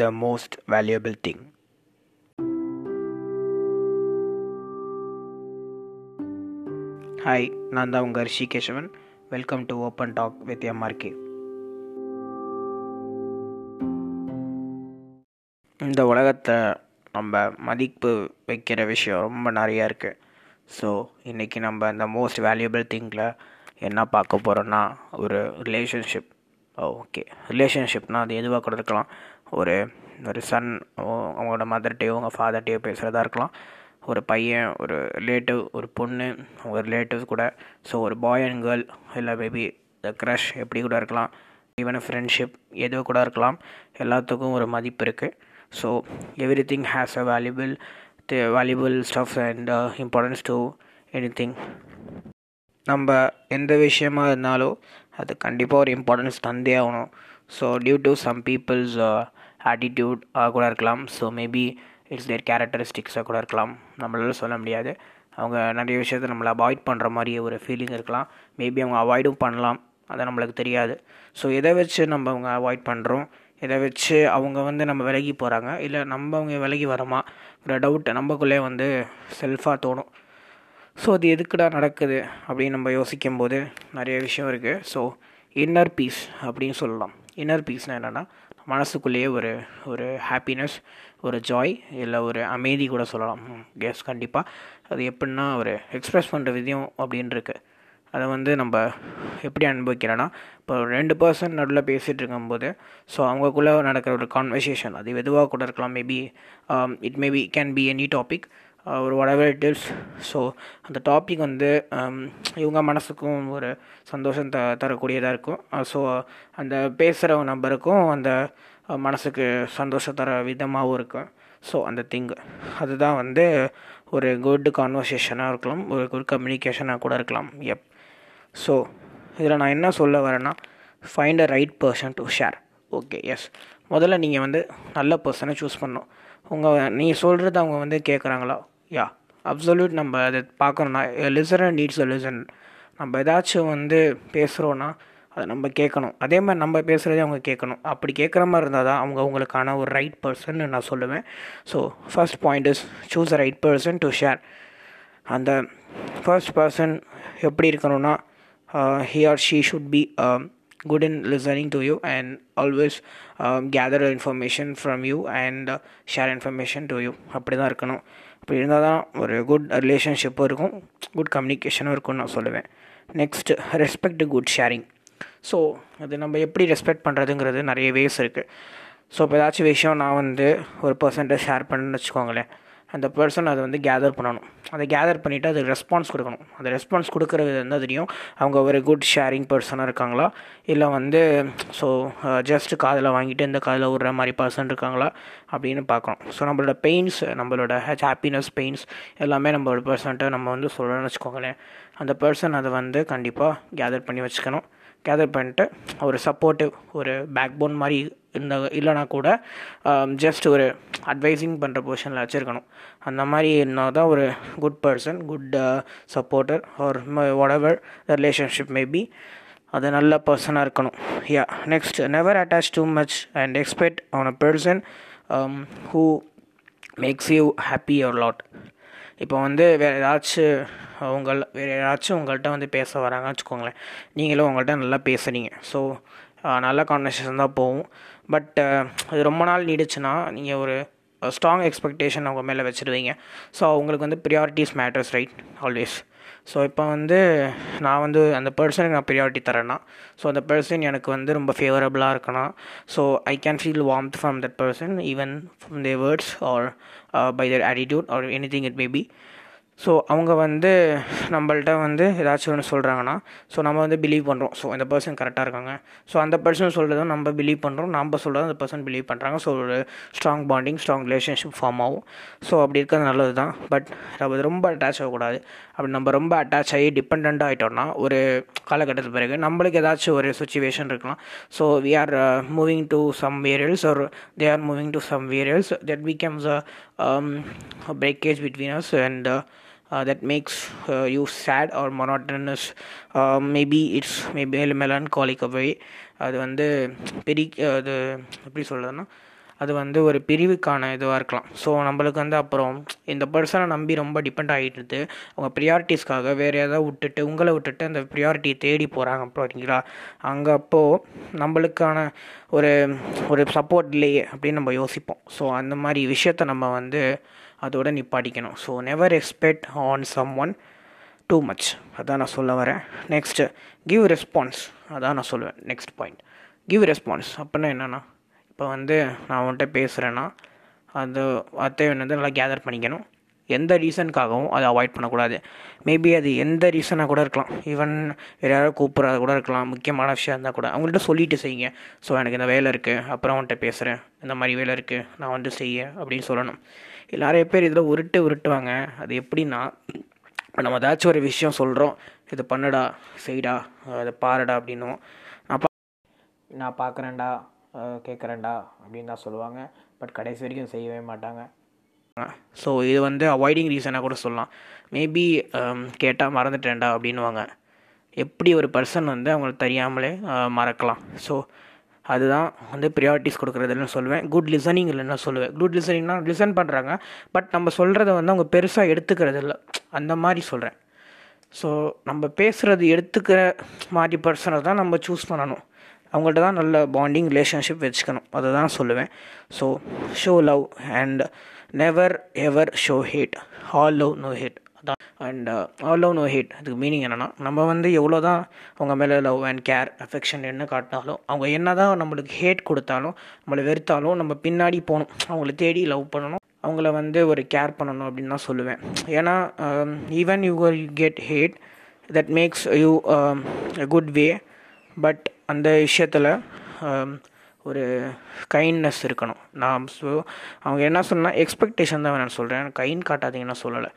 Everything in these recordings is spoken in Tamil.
the most valuable thing. Hi நான் தான் உங்கள் Rishi Kesavan welcome to open talk with MRK இந்த உலகத்தை நம்ம மதிப்பு வைக்கிற விஷயம் ரொம்ப நிறையா இருக்குது ஸோ இன்றைக்கி நம்ம இந்த மோஸ்ட் வேல்யூபிள் திங்கில் என்ன பார்க்க போகிறோன்னா ஒரு ரிலேஷன்ஷிப் ஓகே ரிலேஷன்ஷிப்னால் அது எதுவாக கூட இருக்கலாம் ஒரு ஒரு சன் அவங்களோட மதர்கிட்டையோ அவங்க ஃபாதர்கிட்டையோ பேசுகிறதா இருக்கலாம். ஒரு பையன் ஒரு ரிலேட்டிவ் ஒரு பொண்ணு அவங்க ரிலேட்டிவ்ஸ் கூட. ஸோ ஒரு பாய் அண்ட் கேர்ள் இல்லை மேபி த க்ரஷ் எப்படி கூட இருக்கலாம். ஈவன் ஃப்ரெண்ட்ஷிப் எது கூட இருக்கலாம். எல்லாத்துக்கும் ஒரு மதிப்பு இருக்குது so everything has a valuable valuable stuff and importance to anything நம்ம எந்த விஷயமா இருந்தாலும் அது கண்டிப்பாக ஒரு இம்பார்ட்டன்ஸ் தந்தே ஆகணும். So due to some people's attitude கூட இருக்கலாம். ஸோ மேபி இட்ஸ் தேர் கேரக்டரிஸ்டிக்ஸாக கூட இருக்கலாம். நம்மளால சொல்ல முடியாது. அவங்க நிறைய விஷயத்த நம்மளை அவாய்ட் பண்ணுற மாதிரி ஒரு ஃபீலிங் இருக்கலாம். மேபி அவங்க அவாய்டும் பண்ணலாம். அது நம்மளுக்கு தெரியாது. ஸோ எதை வச்சு நம்ம அவங்க அவாய்ட் பண்ணுறோம் இதை வச்சு அவங்க வந்து நம்ம விலகி போகிறாங்க இல்லை நம்ம அவங்க விலகி வரோமா? ஒரு டவுட் நம்மக்குள்ளே வந்து செல்ஃபாக தோணும். ஸோ அது எதுக்குடா நடக்குது? அப்படின்னு நம்ம யோசிக்கும் போது நிறைய விஷயம் இருக்குது ஸோ இன்னர் பீஸ் அப்படின்னு சொல்லலாம். இன்னர் பீஸ்னால் என்னென்னா மனசுக்குள்ளேயே ஒரு ஒரு ஹாப்பினஸ் ஒரு ஜாய் இல்லை ஒரு அமைதி கூட சொல்லலாம். கேஸ் கண்டிப்பாக அது எப்படின்னா ஒரு எக்ஸ்ப்ரெஸ் பண்ணுற விதியம் அப்படின்னு இருக்குது அதை வந்து நம்ம எப்படி அனுபவிக்கிறோன்னா இப்போ ரெண்டு பர்சன் நடுவில் பேசிகிட்டு இருக்கும்போது ஸோ அவங்கக்குள்ளே நடக்கிற ஒரு கான்வர்சேஷன் அது எதுவாக கூட இருக்கலாம். Maybe it maybe can be any topic ஒரு வடவர் டிப்ஸ் ஸோ அந்த டாபிக் வந்து um, இவங்க மனசுக்கும் ஒரு சந்தோஷம் த தரக்கூடியதாக இருக்கும். Uh, ஸோ அந்த பேசுகிற நம்பருக்கும் அந்த uh, மனசுக்கு சந்தோஷம் தர விதமாகவும் இருக்கும். ஸோ அந்த திங்கு அதுதான் வந்து ஒரு குட் கான்வர்சேஷனாக இருக்கலாம். ஒரு குட் கம்யூனிகேஷனாக கூட இருக்கலாம். எப் ஸோ இதில் நான் என்ன சொல்ல வரேன்னா find a right person to share okay yes முதல்ல நீங்கள் வந்து நல்ல பர்சனை சூஸ் பண்ணணும். உங்கள் நீங்கள் சொல்கிறது அவங்க வந்து கேட்குறாங்களா யா அப்சல்யூட் நம்ம அதை பார்க்கணுன்னா லிசனர் நீட்ஸ் அ லிசன் நம்ம ஏதாச்சும் வந்து பேசுகிறோன்னா அதை நம்ம கேட்கணும். அதே மாதிரி நம்ம பேசுகிறதே அவங்க கேட்கணும். அப்படி கேட்குற மாதிரி இருந்தால் தான் அவங்க அவங்களுக்கான ஒரு ரைட் பர்சன் நான் சொல்லுவேன். So first point is choose a right person to share அந்த ஃபர்ஸ்ட் பர்சன் எப்படி இருக்கணும்னா he or she should be good in listening to you and always gather information from you and share information to you அப்படி தான் இருக்கணும். அப்படி இருந்தால் தான் ஒரு குட் ரிலேஷன்ஷிப்பும் இருக்கும் குட் கம்யூனிகேஷனும் இருக்கும்னு நான் சொல்லுவேன். Next respect good sharing so அது நம்ம எப்படி ரெஸ்பெக்ட் பண்ணுறதுங்கிறது நிறைய வேஸ் இருக்குது ஸோ இப்போ ஏதாச்சும் விஷயம் நான் வந்து ஒரு பர்சன்ட்டை ஷேர் பண்ணுன்னு வச்சுக்கோங்களேன். அந்த பர்சன் அதை வந்து கேதர் பண்ணணும். அதை கேதர் பண்ணிவிட்டு அது ரெஸ்பான்ஸ் கொடுக்கணும். அந்த ரெஸ்பான்ஸ் கொடுக்குறது வந்து தெரியும். அவங்க ஒரு குட் ஷேரிங் பர்சனாக இருக்காங்களா? இல்லை வந்து ஸோ ஜஸ்ட் காதில் வாங்கிட்டு இந்த காதில் விடுற மாதிரி பர்சன் இருக்காங்களா? அப்படின்னு பார்க்கணும். ஸோ நம்மளோட பெயின்ஸ் நம்மளோட ஹாப்பினஸ் பெயின்ஸ் எல்லாமே நம்மளோட பர்சன்ட்டை நம்ம வந்து சொல்லணும்னு வச்சுக்கோங்களேன். அந்த பர்சன் அதை வந்து கண்டிப்பாக கேதர் பண்ணி வச்சுக்கணும். கேதர் பண்ணிட்டு ஒரு சப்போர்ட்டிவ் ஒரு பேக் போன் மாதிரி இந்த இல்லைனா கூட um, ஜஸ்ட் ஒரு அட்வைஸிங் பண்ணுற பொசிஷனில் வச்சுருக்கணும். அந்த மாதிரி இருந்தால் தான் ஒரு good person good supporter or whatever relationship maybe அது நல்ல பர்சனாக இருக்கணும். Yeah next never attach too much and expect on a person who makes you happy ஒரு லாட் இப்போ வந்து வேறு ஏதாச்சும் அவங்கள வேறு யாராச்சும் உங்கள்கிட்ட வந்து பேச வராங்கன்னு வச்சுக்கோங்களேன். நீங்களும் உங்கள்கிட்ட நல்லா பேசுகிறீங்க ஸோ நல்ல கான்வர்சேஷன் தான் போகும். பட் அது ரொம்ப நாள் நீடிச்சுன்னா நீங்கள் ஒரு ஸ்ட்ராங் எக்ஸ்பெக்டேஷன் அவங்க மேலே வச்சுருவீங்க. ஸோ அவங்களுக்கு வந்து priorities matters right always so இப்போ வந்து நான் வந்து அந்த பர்சனுக்கு நான் ப்ரியாரிட்டி தரேன்னா ஸோ அந்த பர்சன் எனக்கு வந்து ரொம்ப ஃபேவரபுளாக இருக்கணும். So I can feel warmth from that person even from their words or by their attitude or anything it maybe so அவங்க வந்து நம்மள்ட்ட வந்து ஏதாச்சும் ஒன்று சொல்கிறாங்கன்னா ஸோ நம்ம வந்து பிலீவ் பண்ணுறோம் ஸோ இந்த பர்சன் கரெக்டாக இருக்காங்க. ஸோ அந்த பர்சன் சொல்கிறதும் நம்ம பிலீவ் பண்ணுறோம் நம்ம சொல்கிறதும் அந்த பர்சன் பிலீவ் பண்ணுறாங்க ஸோ ஒரு strong bonding strong relationship form ஆகும். ஸோ அப்படி இருக்கிறது நல்லது தான் பட் நம்ம ரொம்ப அட்டாச் ஆகக்கூடாது. அப்படி நம்ம ரொம்ப அட்டாச் ஆகி டிபெண்ட்டாக ஆகிட்டோம்னா ஒரு காலகட்டத்துக்கு பிறகு நம்மளுக்கு ஏதாச்சும் ஒரு சுச்சுவேஷன் இருக்கலாம். So we are moving to some barriers or they are moving to some barriers that becomes a breakage between us and Uh, that makes uh, you sad or monotonous. Uh, maybe it's maybe a melancholic way. அது வந்து பெரி uh, அது எப்படி சொல்கிறதுன்னா அது வந்து ஒரு பிரிவுக்கான இதுவாக இருக்கலாம். ஸோ நம்மளுக்கு வந்து அப்புறம் இந்த பர்சனை நம்பி ரொம்ப டிபெண்ட் ஆகிட்டு அவங்க ப்ரியாரிட்டிஸ்க்காக வேறு ஏதாவது விட்டுட்டு உங்களை விட்டுட்டு அந்த ப்ரியாரிட்டியை தேடி போகிறாங்க அப்படிங்களா அங்கே அப்போது நம்மளுக்கான ஒரு ஒரு சப்போர்ட் இல்லையே அப்படின்னு நம்ம யோசிப்போம். ஸோ அந்த மாதிரி விஷயத்த நம்ம வந்து அதோட நிப்பாட்டிக்கணும். So never expect on someone too much அதான் நான் சொல்ல வரேன். நெக்ஸ்ட்டு கிவ் ரெஸ்பான்ஸ் அதான் நான் சொல்லுவேன். நெக்ஸ்ட் பாயிண்ட் கிவ் ரெஸ்பான்ஸ் அப்படின்னா என்னென்னா இப்போ வந்து நான் உன்கிட்ட பேசுகிறேன்னா அது வார்த்தையை வந்து நல்லா கேதர் பண்ணிக்கணும். எந்த ரீசனுக்காகவும் அதை அவாய்ட் பண்ணக்கூடாது. மேபி அது எந்த ரீசனாக கூட இருக்கலாம். ஈவன் வேறு யாராவது கூப்பிட்றது கூட இருக்கலாம். முக்கியமான விஷயம் இருந்தால் கூட. அவங்கள்ட்ட சொல்லிட்டு செய்யுங்க. ஸோ எனக்கு இந்த வேலை இருக்குது அப்புறம் அவன்கிட்ட பேசுகிறேன் இந்த மாதிரி வேலை இருக்குது நான் வந்து செய்ய அப்படின்னு சொல்லணும். நிறைய பேர் இதில் உருட்டு உருட்டுவாங்க. அது எப்படின்னா இப்போ நம்ம ஏதாச்சும் ஒரு விஷயம் சொல்கிறோம் இது பண்ணுடா செய்டா அதை பாருடா அப்படின்னும் நான் பா நான் பார்க்குறேன்டா கேட்குறேன்டா அப்படின்னு தான் சொல்லுவாங்க. பட் கடைசி வரைக்கும் செய்யவே மாட்டாங்க. ஸோ இது வந்து அவாய்டிங் ரீசனாக கூட சொல்லலாம். மேபி கேட்டால் மறந்துட்டேன்டா அப்படின்னுவாங்க. எப்படி ஒரு பர்சன் வந்து அவங்களுக்கு தெரியாமலே மறக்கலாம். ஸோ அதுதான் வந்து ப்ரியாரிட்டிஸ் கொடுக்குறதுன்னு சொல்லுவேன். குட் லிசனிங் இல்லைன்னா சொல்லுவேன். குட் லிசனிங்னா லிசன் பண்ணுறாங்க பட் நம்ம சொல்கிறத வந்து அவங்க பெருசாக எடுத்துக்கிறது இல்லை அந்த மாதிரி சொல்கிறேன் ஸோ நம்ம பேசுகிறது எடுத்துக்கிற மாதிரி பர்சனை தான் நம்ம சூஸ் பண்ணணும். அவங்கள்ட்ட தான் நல்ல பாண்டிங் ரிலேஷன்ஷிப் வச்சுக்கணும். அதை தான் சொல்லுவேன். So show love and never ever show hate all love no hate and all love no hate அதுக்கு மீனிங் என்னென்னா நம்ம வந்து எவ்வளோ தான் அவங்க மேலே லவ் அண்ட் கேர் அஃபெக்ஷன் என்ன காட்டினாலும் அவங்க என்ன தான் நம்மளுக்கு ஹேட் கொடுத்தாலும் நம்மளை வெறுத்தாலும் நம்ம பின்னாடி போகணும். அவங்கள தேடி லவ் பண்ணணும். அவங்கள வந்து ஒரு கேர் பண்ணணும் அப்படின்னு தான் சொல்லுவேன். ஏன்னா even you get hate that makes you good way but அந்த விஷயத்தில் um, ஒரு கைண்ட்னஸ் இருக்கணும். நான் ஸோ அவங்க என்ன சொன்னால் எக்ஸ்பெக்டேஷன் தான் நான் சொல்கிறேன் கைன் காட்டாதீங்கன்னு சொல்லலை.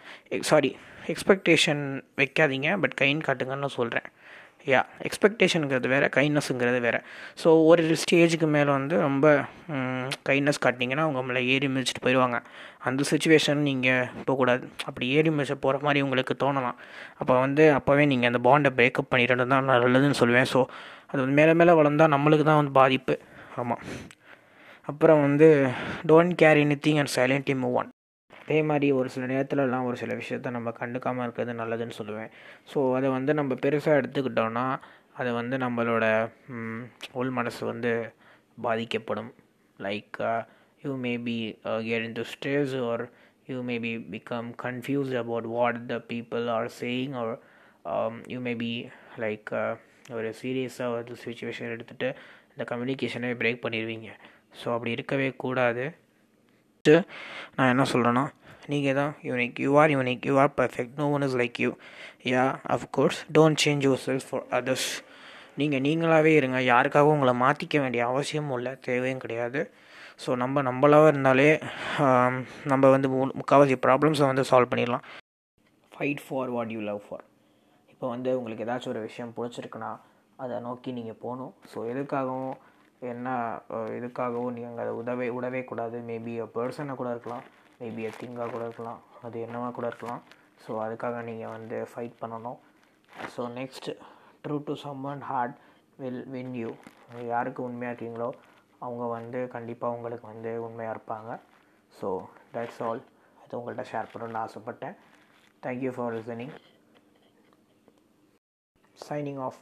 சாரி எக்ஸ்பெக்டேஷன் வைக்காதீங்க பட் கைன் காட்டுங்கன்னு சொல்கிறேன் யா எக்ஸ்பெக்டேஷனுங்கிறது வேறு கைண்ட்னஸ்ங்கிறது வேறு. ஸோ ஒரு ஸ்டேஜுக்கு மேலே வந்து ரொம்ப கைண்ட்னஸ் காட்டினீங்கன்னா அவங்க உங்களை ஏறி மிதிச்சிட்டு போயிடுவாங்க அந்த சுச்சுவேஷன் நீங்கள் போகக்கூடாது. அப்படி ஏறி மிதிச்ச போகிற மாதிரி உங்களுக்கு தோணலாம். அப்போ வந்து அப்போவே நீங்கள் அந்த பாண்டை பிரேக்கப் பண்ணிட்டு தான் நல்லதுன்னு சொல்லுவேன். ஸோ அது வந்து மேலே மேலே வளர்ந்தால் நம்மளுக்கு தான் வந்து பாதிப்பு. ஆமாம் அப்புறம் வந்து don't care anything and silently move on அதே மாதிரி ஒரு சில நேரத்துலலாம் ஒரு சில விஷயத்த நம்ம கண்டுக்காமல் இருக்கிறது நல்லதுன்னு சொல்லுவேன். ஸோ அதை வந்து நம்ம பெருசாக எடுத்துக்கிட்டோன்னா அது வந்து நம்மளோட உள் மனசு வந்து பாதிக்கப்படும். Like you may be get in to stress or you may be become confuse about what the people are saying or you may be like ஒரு சீரியஸாக ஒரு சுச்சுவேஷன் எடுத்துகிட்டு இந்த கம்யூனிகேஷனை பிரேக் பண்ணிடுவீங்க ஸோ அப்படி இருக்கவே கூடாது. நான் என்ன சொல்கிறேன்னா நீங்கள் தான் unique you are unique you are perfect no one is like you yeah of course don't change yourself for others நீங்கள் நீங்களாகவே இருங்க. யாருக்காகவும் உங்களை மாற்றிக்க வேண்டிய அவசியமும் இல்லை. தேவையும் கிடையாது. ஸோ நம்ம நம்மளாக இருந்தாலே நம்ம வந்து முக்கால்வாசி ப்ராப்ளம்ஸை வந்து சால்வ் பண்ணிடலாம். Fight for what you love for இப்போ வந்து உங்களுக்கு ஏதாச்சும் ஒரு விஷயம் பிடிச்சிருக்குன்னா அதை நோக்கி நீங்கள் போகணும். ஸோ எதுக்காகவும் என்ன எதுக்காகவும் நீங்கள் அதை உதவே விடவே கூடாது. மேபி அ பர்சனாக கூட இருக்கலாம். மேபி அ திங்காக கூட இருக்கலாம். அது என்னவாக கூட இருக்கலாம். ஸோ அதுக்காக நீங்கள் வந்து ஃபைட் பண்ணணும். So next true to someone heart will win you யாருக்கு உண்மையாக இருக்கீங்களோ அவங்க வந்து கண்டிப்பாக உங்களுக்கு வந்து உண்மையாக இருப்பாங்க. ஸோ தட்ஸ் ஆல் அது உங்கள்கிட்ட ஷேர் பண்ணணும்னு ஆசைப்பட்டேன். Thank you for listening signing off